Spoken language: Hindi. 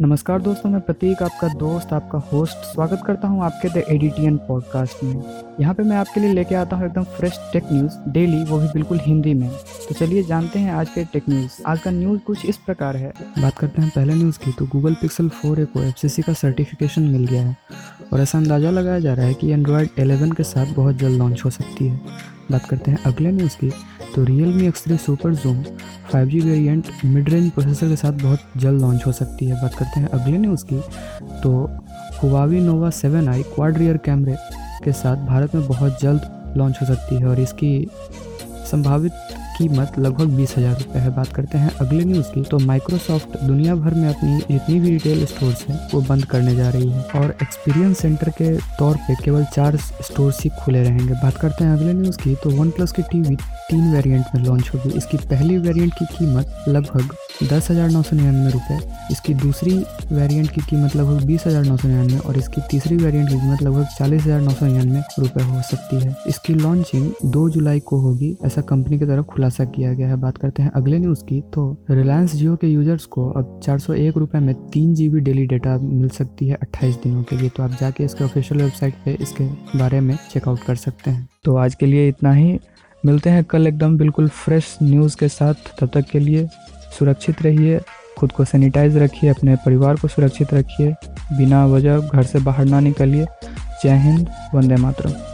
नमस्कार दोस्तों, मैं प्रतीक, आपका दोस्त, आपका होस्ट स्वागत करता हूँ आपके द एडिटियन पॉडकास्ट में। यहाँ पे मैं आपके लिए लेके आता हूँ एकदम फ्रेश टेक न्यूज़ डेली वो भी बिल्कुल हिंदी में। तो चलिए जानते हैं आज के टेक न्यूज़ आज का न्यूज़ कुछ इस प्रकार है। बात करते हैं पहले न्यूज़ की तो गूगल पिक्सल फोर ए को FCC का सर्टिफिकेशन मिल गया है। और ऐसा अंदाज़ा लगाया जा रहा है कि एंड्रॉयड एलेवन के साथ बहुत जल्द लॉन्च हो सकती है। बात करते हैं अगले न्यूज़ की तो Realme X super zoom 5G variant mid range processor के साथ बहुत जल्द लॉन्च हो सकती है। बात करते हैं अगले न्यूज़ की। तो Huawei Nova seven i quad rear कैमरे के साथ भारत में बहुत जल्द लॉन्च हो सकती है और इसकी संभावित कीमत लगभग बीस हज़ार रुपये है। बात करते हैं अगले न्यूज़ की। तो माइक्रोसॉफ्ट दुनिया भर में अपनी जितनी भी रिटेल स्टोर है, वो बंद करने जा रही है। और एक्सपीरियंस सेंटर के तौर पर केवल चार स्टोर ही खुले रहेंगे। बात करते हैं अगले न्यूज़ की। तो वन प्लस की टीवी तीन वेरियंट में लॉन्च होगी। इसकी पहली वेरियंट की कीमत लगभग दस हज़ार नौ सौ निन्यानवे रुपये इसकी दूसरी वेरिएंट की कीमत लगभग बीस हज़ार नौ सौ निन्यानवे और इसकी तीसरी वेरिएंट की कीमत लगभग चालीस हज़ार नौ सौ निन्यानवे रुपये हो सकती है। इसकी लॉन्चिंग दो जुलाई को होगी, ऐसा कंपनी की तरफ़ खुलासा किया गया है। बात करते हैं अगले न्यूज़ की तो रिलायंस जियो के यूज़र्स को अब चार सौ एक रुपये में तीन जी बी डेली डेटा मिल सकती है अट्ठाईस दिनों के लिए। तो आप जाके इसके ऑफिशियल वेबसाइट पे इसके बारे में चेकआउट कर सकते हैं। तो आज के लिए इतना ही। मिलते हैं कल एकदम बिल्कुल फ्रेश न्यूज़ के साथ। तब तक के लिए सुरक्षित रहिए, खुद को सैनिटाइज रखिए, अपने परिवार को सुरक्षित रखिए, बिना वजह घर से बाहर ना निकलिए। जय हिंद, वंदे मातरम।